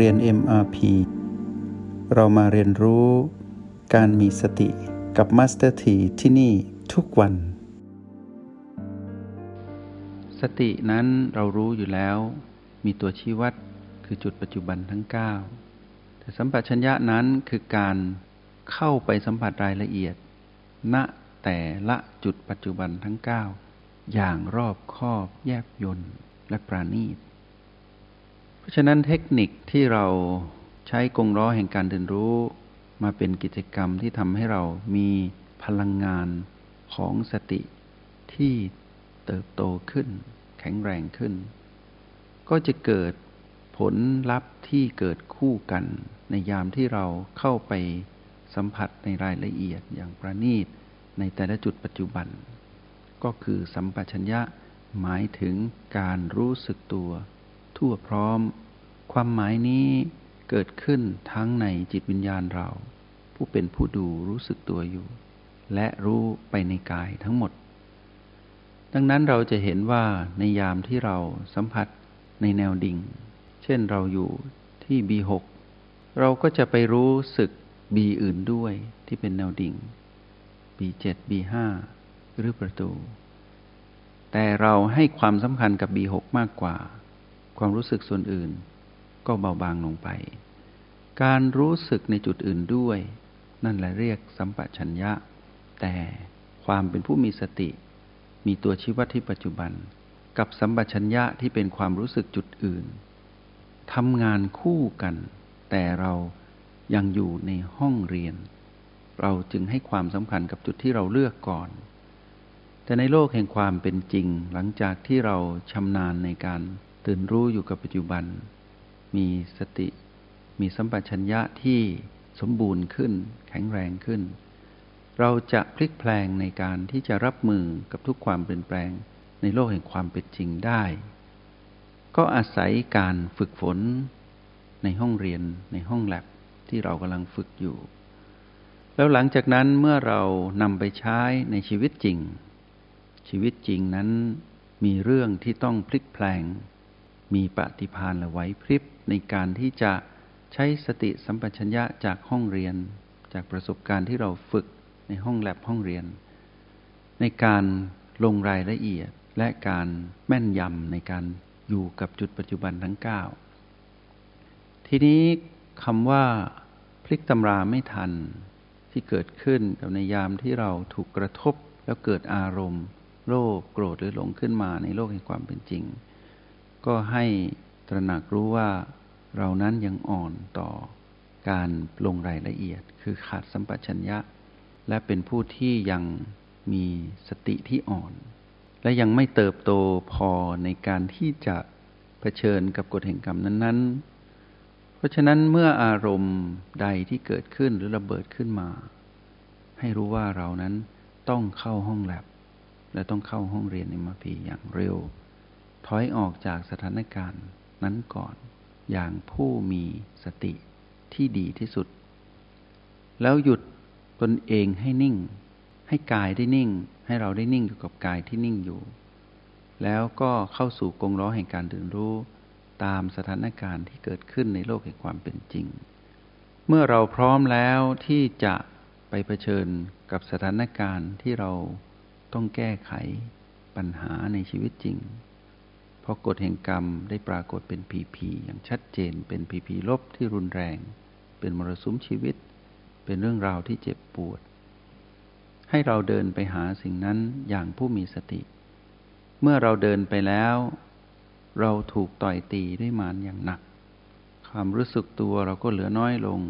เรียน MRP เรามาเรียนรู้การมีสติกับ Master T ที่ที่นี่ทุกวัน สตินั้นเรารู้อยู่แล้ว มีตัวชี้วัดคือจุดปัจจุบันทั้ง 9 แต่สัมปชัญญะนั้นคือการเข้าไปสัมผัสรายละเอียด ณแต่ละจุดปัจจุบันทั้ง 9 อย่างรอบคอบแยบยนต์และปราณีต ราะฉะนั้นเทคนิคที่เราใช้กงล้อแห่งการเรียนรู้ มาเป็นกิจกรรมที่ทำให้เรามีพลังงานของสติที่เติบโตขึ้น แข็งแรงขึ้น ก็จะเกิดผลลัพธ์ที่เกิดคู่กัน ในยามที่เราเข้าไปสัมผัสในรายละเอียดอย่างประณีตในแต่ละจุดปัจจุบัน ก็คือสัมปชัญญะหมายถึงการรู้สึกตัว ทั่วพร้อม ความหมายนี้เกิดขึ้นทั้งในจิตวิญญาณเรา ผู้เป็นผู้ดูรู้สึกตัวอยู่ และรู้ไปในกายทั้งหมด ดังนั้นเราจะเห็นว่าในยามที่เราสัมผัสในแนวดิ่ง เช่นเราอยู่ที่ B6 เราก็จะไปรู้สึก B อื่นด้วยที่เป็นแนวดิ่ง B7 B5 หรือประตู แต่เราให้ความสำคัญกับ B6 มากกว่า ความรู้สึกส่วนอื่น ก็เบาบางลงไป การรู้สึกในจุดอื่นด้วย นั่นแหละเรียกสัมปชัญญะ แต่ความเป็นผู้มีสติ มีตัวชี้วัดที่ปัจจุบัน กับสัมปชัญญะที่เป็นความรู้สึกจุดอื่นทำงานคู่กัน แต่เรายังอยู่ในห้องเรียน เราจึงให้ความสำคัญกับจุดที่เราเลือกก่อน แต่ในโลกแห่งความเป็นจริงหลังจากที่เราชำนาญในการ ตื่นรู้อยู่กับปัจจุบัน มีสติ มีสัมปชัญญะที่สมบูรณ์ขึ้น แข็งแรงขึ้น เราจะพลิกแปลงในการที่จะรับมือกับทุกความเปลี่ยนแปลงในโลกแห่งความเป็นจริงได้ ก็อาศัยการฝึกฝนในห้องเรียนในห้องแลบที่เรากำลังฝึกอยู่ แล้วหลังจากนั้นเมื่อเรานำไปใช้ในชีวิตจริง ชีวิตจริงนั้นมีเรื่องที่ต้องพลิกแปลง มีปฏิพานและไหวพริบในการที่จะใช้สติสัมปชัญญะจากห้องเรียน จากประสบการณ์ที่เราฝึกในห้องแลบห้องเรียน ในการลงรายละเอียดและการแม่นยำในการอยู่กับจุดปัจจุบันทั้ง 9 ทีนี้คำว่าพลิกตำราไม่ทันที่เกิดขึ้นกับในยามที่เราถูกกระทบแล้วเกิดอารมณ์ โลภโกรธหรือหลงขึ้นมาในโลกแห่งความเป็นจริง ก็ให้ตระหนักรู้ว่าเรานั้นยังอ่อนต่อการลงรายละเอียด คือขาดสัมปชัญญะ และเป็นผู้ที่ยังมีสติที่อ่อน และยังไม่เติบโตพอในการที่จะเผชิญกับกฎแห่งกรรมนั้น ๆ เพราะฉะนั้นเมื่ออารมณ์ใดที่เกิดขึ้นหรือระเบิดขึ้นมา ให้รู้ว่าเรานั้นต้องเข้าห้องแลบและต้องเข้าห้องเรียนในมาพีอย่างเร็ว ถอยออกจากสถานการณ์นั้นก่อนอย่างผู้มีสติที่ดีที่สุด แล้วหยุดตนเองให้นิ่ง ให้กายได้นิ่ง ให้เราได้นิ่งอยู่กับกายที่นิ่งอยู่ แล้วก็เข้าสู่กงล้อแห่งการตื่นรู้ตามสถานการณ์ที่เกิดขึ้นในโลกแห่งความเป็นจริง เมื่อเราพร้อมแล้วที่จะไปเผชิญกับสถานการณ์ที่เราต้องแก้ไขปัญหาในชีวิตจริง เพราะกฎแห่งกรรมได้ปรากฏเป็นผีผีอย่างชัดเจน เป็นผีผีลบที่รุนแรง เป็นมรสุมชีวิต เป็นเรื่องราวที่เจ็บปวด ให้เราเดินไปหาสิ่งนั้นอย่างผู้มีสติ เมื่อเราเดินไปแล้ว เราถูกต่อยตีด้วยมารอย่างหนัก ความรู้สึกตัวเราก็เหลือน้อยลง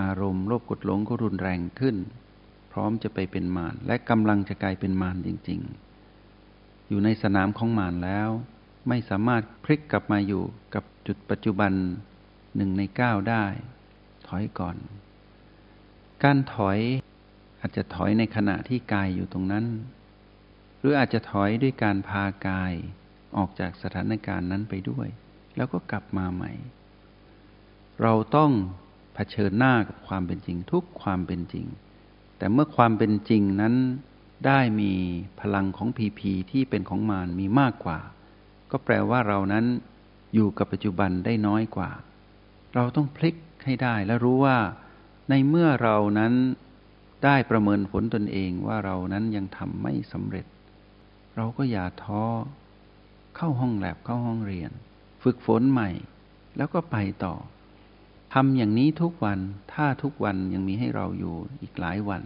อารมณ์โลภกดหลงก็รุนแรงขึ้น พร้อมจะไปเป็นมารและกำลังจะกลายเป็นมารจริง ๆ อยู่ในสนามของมารแล้ว ไม่สามารถพลิกกลับมาอยู่กับจุดปัจจุบันหนึ่งในเก้าได้ ถอยก่อน การถอยอาจจะถอยในขณะที่กายอยู่ตรงนั้น หรืออาจจะถอยด้วยการพากายออกจากสถานการณ์นั้นไปด้วย แล้วก็กลับมาใหม่ เราต้องเผชิญหน้ากับความเป็นจริงทุกความเป็นจริง แต่เมื่อความเป็นจริงนั้นได้มีพลังของพีพีที่เป็นของมารมีมากกว่า ก็แปลว่าเรานั้นอยู่กับปัจจุบันได้น้อยกว่า เราต้องพลิกให้ได้และรู้ว่า ในเมื่อเรานั้นได้ประเมินผลตนเองว่าเรานั้นยังทำไม่สำเร็จ เราก็อย่าท้อ เข้าห้องแลบเข้าห้องเรียน ฝึกฝนใหม่ แล้วก็ไปต่อทำอย่างนี้ทุกวันถ้าทุกวันยังมีให้เราอยู่อีกหลายวัน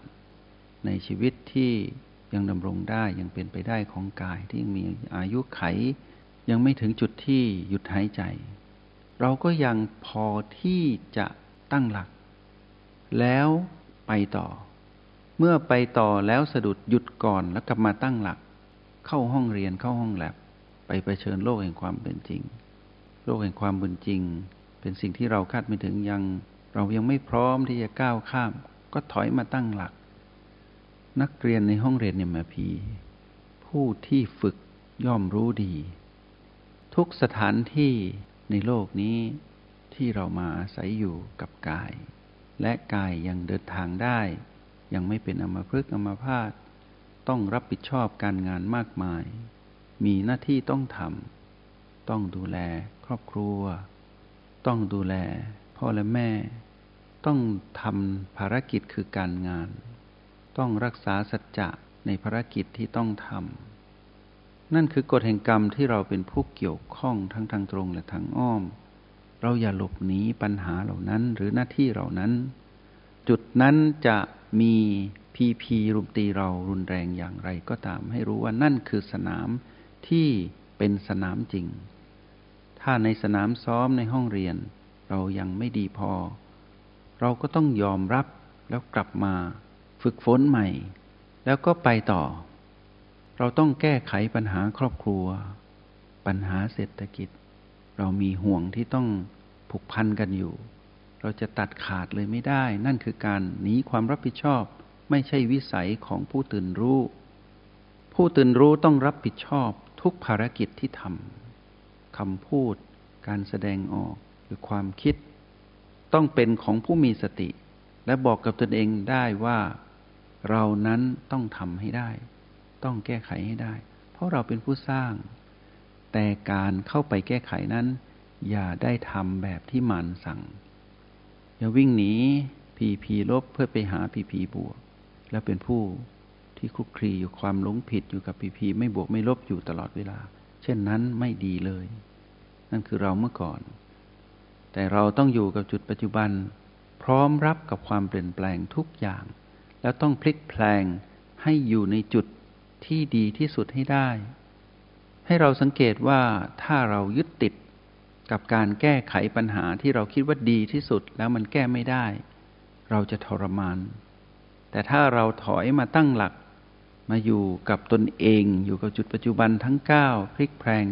ในชีวิตที่ยังดำรงได้ยังเป็นไปได้ของกายที่ยังมีอายุไข ยังไม่ถึงจุดที่หยุดหายใจ เราก็ยังพอที่จะตั้งหลัก แล้วไปต่อ เมื่อไปต่อแล้วสะดุดหยุดก่อนแล้วกลับมาตั้งหลัก เข้าห้องเรียนเข้าห้องแลบไปไปเชิญโลกแห่งความเป็นจริง โลกแห่งความเป็นจริง เป็นสิ่งที่เราคาดไม่ถึงยัง เรายังไม่พร้อมที่จะก้าวข้าม ก็ถอยมาตั้งหลัก นักเรียนในห้องเรียนเนี่ยมาพีผู้ที่ฝึกย่อมรู้ดี ทุกสถานที่ในโลกนี้ที่เรามาอาศัยอยู่กับกาย และกายยังเดินทางได้ ยังไม่เป็นอมพฤกษ์อมพาตต้องรับผิดชอบการงานมากมาย มีหน้าที่ต้องทำต้องดูแลครอบครัว ต้องดูแลพ่อและแม่ ต้องทำภารกิจคือการงาน ต้องรักษาสัจจะในภารกิจที่ต้องทำ นั่นคือกฎแห่งกรรมที่เราเป็นผู้เกี่ยวข้องทั้งทางตรงและทางอ้อม เราอย่าหลบหนีปัญหาเหล่านั้นหรือหน้าที่เหล่านั้น จุดนั้นจะมีพีพีรุมตีเรารุนแรงอย่างไรก็ตาม ให้รู้ว่านั่นคือสนามที่เป็นสนามจริง ถ้าในสนามซ้อมในห้องเรียน เรายังไม่ดีพอ เราก็ต้องยอมรับแล้วกลับมา ฝึกฝนใหม่ แล้วก็ไปต่อ เราต้องแก้ไขปัญหาครอบครัว ปัญหาเศรษฐกิจ เรามีห่วงที่ต้องผูกพันกันอยู่ เราจะตัดขาดเลยไม่ได้ นั่นคือการหนีความรับผิดชอบ ไม่ใช่วิสัยของผู้ตื่นรู้ ผู้ตื่นรู้ต้องรับผิดชอบทุกภารกิจที่ทำคำพูด การแสดงออกหรือความคิด ต้องเป็นของผู้มีสติ และบอกกับตนเองได้ว่า เรานั้นต้องทำให้ได้ ต้องแก้ไขให้ได้ เพราะเราเป็นผู้สร้าง แต่การเข้าไปแก้ไขนั้น อย่าได้ทำแบบที่มันสั่ง อย่าวิ่งหนีพีพีลบเพื่อไปหาพีพีบวก และเป็นผู้ที่คลุกคลีอยู่ความหลงผิดอยู่กับพีพีไม่บวกไม่ลบอยู่ตลอดเวลา เช่นนั้นไม่ดีเลย นั่นคือเราเมื่อก่อน แต่เราต้องอยู่กับจุดปัจจุบัน พร้อมรับกับความเปลี่ยนแปลงทุกอย่าง แล้วต้องพลิกแปลงให้อยู่ในจุด ที่ดีที่สุดให้ได้ ให้เราสังเกตว่าถ้าเรายึดติดกับการแก้ไขปัญหาที่เราคิดว่าดีที่สุดแล้วมันแก้ไม่ได้ เราจะทรมาน แต่ถ้าเราถอยมาตั้งหลัก มาอยู่กับตนเอง อยู่กับจุดปัจจุบันทั้งเก้าพลิกแพลง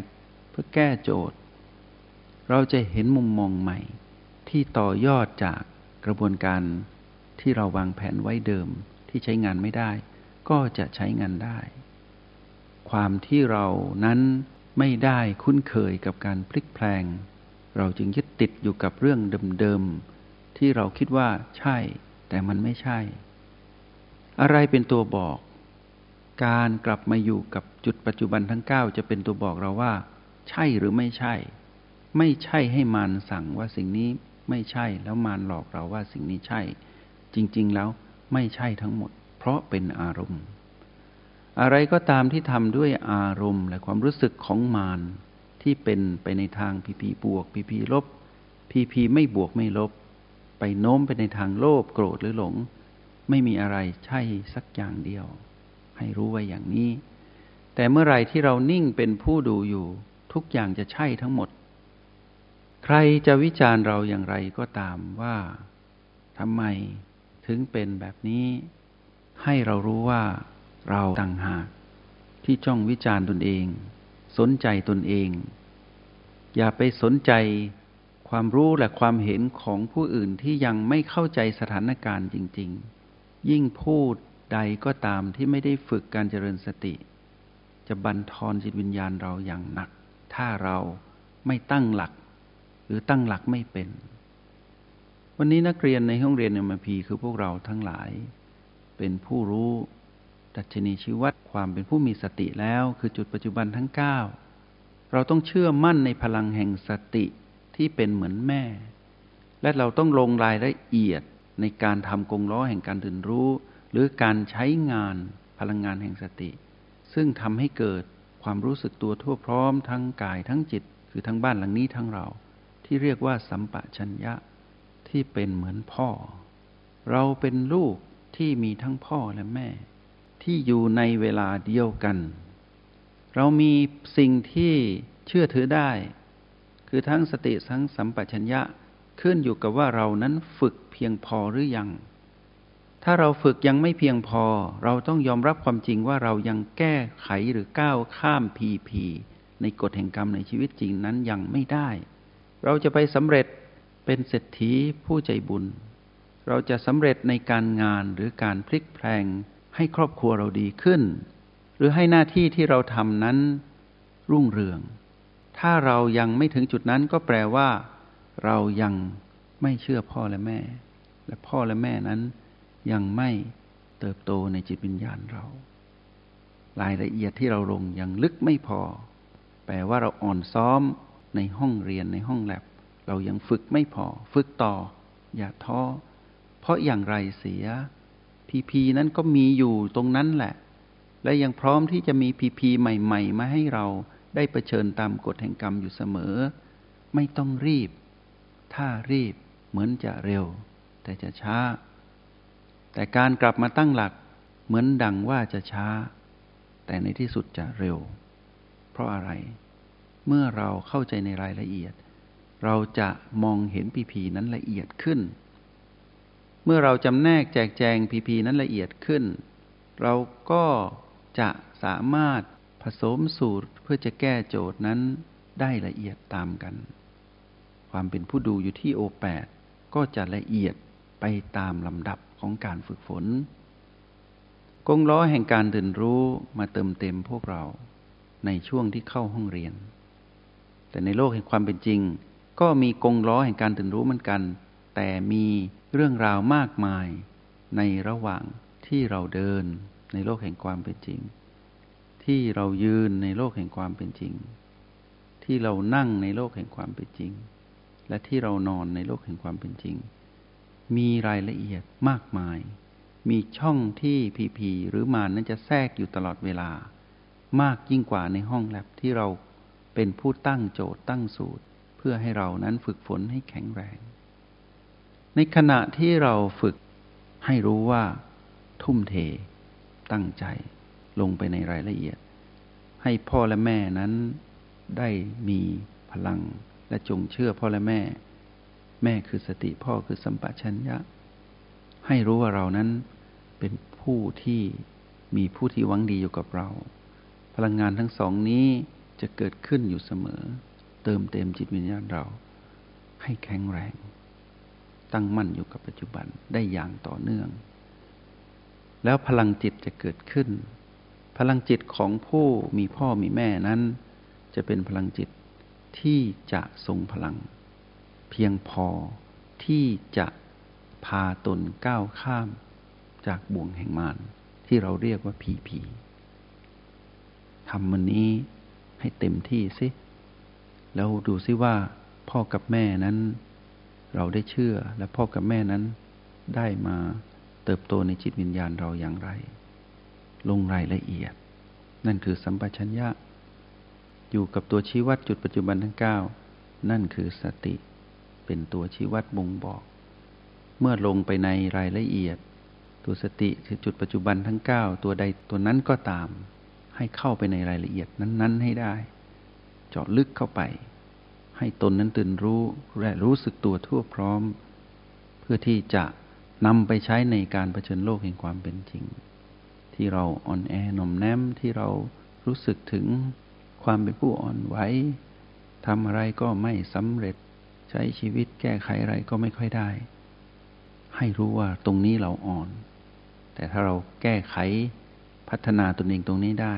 เพื่อแก้โจทย์ เราจะเห็นมุมมองใหม่ ที่ต่อยอดจากกระบวนการที่เราวางแผนไว้เดิมที่ใช้งานไม่ได้ ก็จะใช้งานได้ ความที่เรานั้นไม่ได้คุ้นเคยกับการพลิกแพลง เราจึงยึดติดอยู่กับเรื่องเดิมๆที่เราคิดว่าใช่ แต่มันไม่ใช่ อะไรเป็นตัวบอก การกลับมาอยู่กับจุดปัจจุบันทั้ง 9 จะเป็นตัวบอกเราว่า ใช่หรือไม่ใช่ ไม่ใช่ให้มารสั่งว่าสิ่งนี้ไม่ใช่แล้วมารหลอกเราว่าสิ่งนี้ใช่ จริง ๆ แล้วไม่ใช่ทั้งหมด เพราะเป็นอารมณ์ อะไรก็ตามที่ทำด้วยอารมณ์ และความรู้สึกของมารที่เป็นไปในทางพีพีบวกพีพีลบพีพีไม่บวกไม่ลบ ไปโน้มไปในทางโลภโกรธหรือหลง ไม่มีอะไรใช่สักอย่างเดียว ให้รู้ไว้อย่างนี้ แต่เมื่อไรที่เรานิ่งเป็นผู้ดูอยู่ ทุกอย่างจะใช่ทั้งหมด ใครจะวิจารณ์เราอย่างไรก็ตามว่าทำไมถึงเป็นแบบนี้ ให้เรารู้ว่า เราต่างหาก ที่จ้องวิจารณ์ตนเอง สนใจตนเอง อย่าไปสนใจความรู้และความเห็นของผู้อื่นที่ยังไม่เข้าใจสถานการณ์จริง ๆ ยิ่งพูดใดก็ตามที่ไม่ได้ฝึกการเจริญสติ จะบันทอนจิตวิญญาณเราอย่างหนัก ถ้าเราไม่ตั้งหลัก หรือตั้งหลักไม่เป็น วันนี้นักเรียนในห้องเรียนเอ็มพีคือพวกเราทั้งหลาย เป็นผู้รู้ ดัชนีชีวัตความเป็นผู้มีสติแล้ว คือจุดปัจจุบันทั้ง 9 เราต้องเชื่อมั่นในพลังแห่งสติที่เป็นเหมือนแม่ และเราต้องลงรายละเอียดในการทำกงล้อแห่งการตื่นรู้ หรือการใช้งานพลังงานแห่งสติ ซึ่งทำให้เกิดความรู้สึกตัวทั่วพร้อมทั้งกายทั้งจิต คือทั้งบ้านหลังนี้ทั้งเรา ที่เรียกว่าสัมปชัญญะที่เป็นเหมือนพ่อ เราเป็นลูกที่มีทั้งพ่อและแม่ ที่อยู่ในเวลาเดียวกัน เรามีสิ่งที่เชื่อถือได้ คือทั้งสติทั้งสัมปชัญญะขึ้นอยู่กับว่าเรานั้นฝึกเพียงพอหรือยัง ถ้าเราฝึกยังไม่เพียงพอ เราต้องยอมรับความจริงว่าเรายังแก้ไขหรือก้าวข้ามพีพีในกฎแห่งกรรมในชีวิตจริงนั้นยังไม่ได้ เราจะไปสำเร็จเป็นเศรษฐีผู้ใจบุญ เราจะสำเร็จในการงานหรือการพลิกแพลง ให้ครอบครัวเราดีขึ้น หรือให้หน้าที่ที่เราทำนั้นรุ่งเรือง ถ้าเรายังไม่ถึงจุดนั้นก็แปลว่า เรายังไม่เชื่อพ่อและแม่ และพ่อและแม่นั้น ยังไม่เติบโตในจิตวิญญาณเรา รายละเอียดที่เราลงยังลึกไม่พอ แปลว่าเราอ่อนซ้อมในห้องเรียนในห้องแลบเรายังฝึกไม่พอ ฝึกต่อ อย่าท้อ เพราะอย่างไรเสีย พีพีนั้นก็มีอยู่ตรงนั้นแหละ และยังพร้อมที่จะมีพีพีใหม่ ๆ มาให้เราได้เผชิญตามกฎแห่งกรรมอยู่เสมอ ไม่ต้องรีบ ถ้ารีบเหมือนจะเร็ว แต่จะช้า แต่การกลับมาตั้งหลักเหมือนดังว่าจะช้า แต่ในที่สุดจะเร็ว เพราะอะไร เมื่อเราเข้าใจในรายละเอียด เราจะมองเห็นพีพีนั้นละเอียดขึ้น เมื่อเราจำแนกแจกแจงพีพีนั้นละเอียดขึ้น เราก็จะสามารถผสมสูตรเพื่อจะแก้โจทย์นั้นได้ละเอียดตามกัน ความเป็นผู้ดูอยู่ที่โอแปดก็จะละเอียดไปตามลำดับของการฝึกฝน กงล้อแห่งการตื่นรู้มาเติมเต็มพวกเราในช่วงที่เข้าห้องเรียน แต่ในโลกแห่งความเป็นจริง ก็มีกงล้อแห่งการตื่นรู้เหมือนกัน แต่มีเรื่องราวมากมายในระหว่างที่เราเดินในโลกแห่งความเป็นจริง ที่เรายืนในโลกแห่งความเป็นจริง ที่เรานั่งในโลกแห่งความเป็นจริง และที่เรานอนในโลกแห่งความเป็นจริง มีรายละเอียดมากมาย มีช่องที่พีพีหรือมานนั้นจะแทรกอยู่ตลอดเวลา มากยิ่งกว่าในห้องแลบที่เราเป็นผู้ตั้งโจทย์ตั้งสูตร เพื่อให้เรานั้นฝึกฝนให้แข็งแรง ในขณะที่เราฝึกให้รู้ว่า ทุ่มเท ตั้งใจลงไปในรายละเอียด ให้พ่อและแม่นั้นได้มีพลังและจงเชื่อพ่อและแม่ แม่คือสติพ่อคือสัมปชัญญะ ให้รู้ว่าเรานั้นเป็นผู้ที่มีผู้ที่หวังดีอยู่กับเรา พลังงานทั้งสองนี้จะเกิดขึ้นอยู่เสมอ เติมเต็มจิตวิญญาณเรา ให้แข็งแรง ตั้งมั่นอยู่กับปัจจุบันได้อย่างต่อเนื่อง แล้วพลังจิตจะเกิดขึ้น พลังจิตของผู้มีพ่อมีแม่นั้น จะเป็นพลังจิตที่จะทรงพลัง เพียงพอที่จะพาตนก้าวข้ามจากบ่วงแห่งมารที่เราเรียกว่าผีผีทำมันนี้ให้เต็มที่สิ แล้วดูซิว่าพ่อกับแม่นั้น เราได้เชื่อและพ่อกับแม่นั้นได้มาเติบโตในจิตวิญญาณเราอย่างไร ลงรายละเอียด นั่นคือสัมปชัญญะ อยู่กับตัวชี้วัดจุดปัจจุบันทั้ง 9 นั่นคือสติ เป็นตัวชี้วัดบ่งบอก เมื่อลงไปในรายละเอียด ตัวสติคือจุดปัจจุบันทั้ง 9 ตัวใดตัวนั้นก็ตาม ให้เข้าไปในรายละเอียดนั้น ๆ ให้ได้ เจาะลึกเข้าไป ให้ตนนั้นตื่นรู้และรู้สึกตัวทั่วพร้อม เพื่อที่จะนำไปใช้ในการเผชิญโลกแห่งความเป็นจริง ที่เราอ่อนแอหน่อมแนมที่เรารู้สึกถึงความเป็นผู้อ่อนไหวทำอะไรก็ไม่สำเร็จใช้ชีวิตแก้ไขอะไรก็ไม่ค่อยได้ ให้รู้ว่าตรงนี้เราอ่อน แต่ถ้าเราแก้ไขพัฒนาตนเองตรงนี้ได้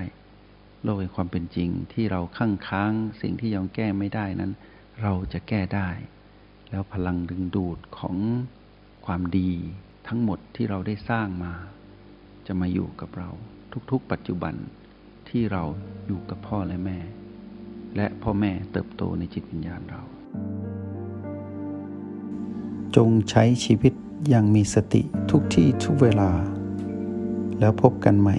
โลกแห่งความเป็นจริงที่เราข้างค้างสิ่งที่ยังแก้ไม่ได้นั้น เราจะแก้ได้ แล้วพลังดึงดูดของความดีทั้งหมดที่เราได้สร้างมา จะมาอยู่กับเราทุกๆ ปัจจุบันที่เราอยู่กับพ่อและแม่ และพ่อแม่เติบโตในจิตวิญญาณเรา จงใช้ชีวิตอย่างมีสติทุกที่ทุกเวลา แล้วพบกันใหม่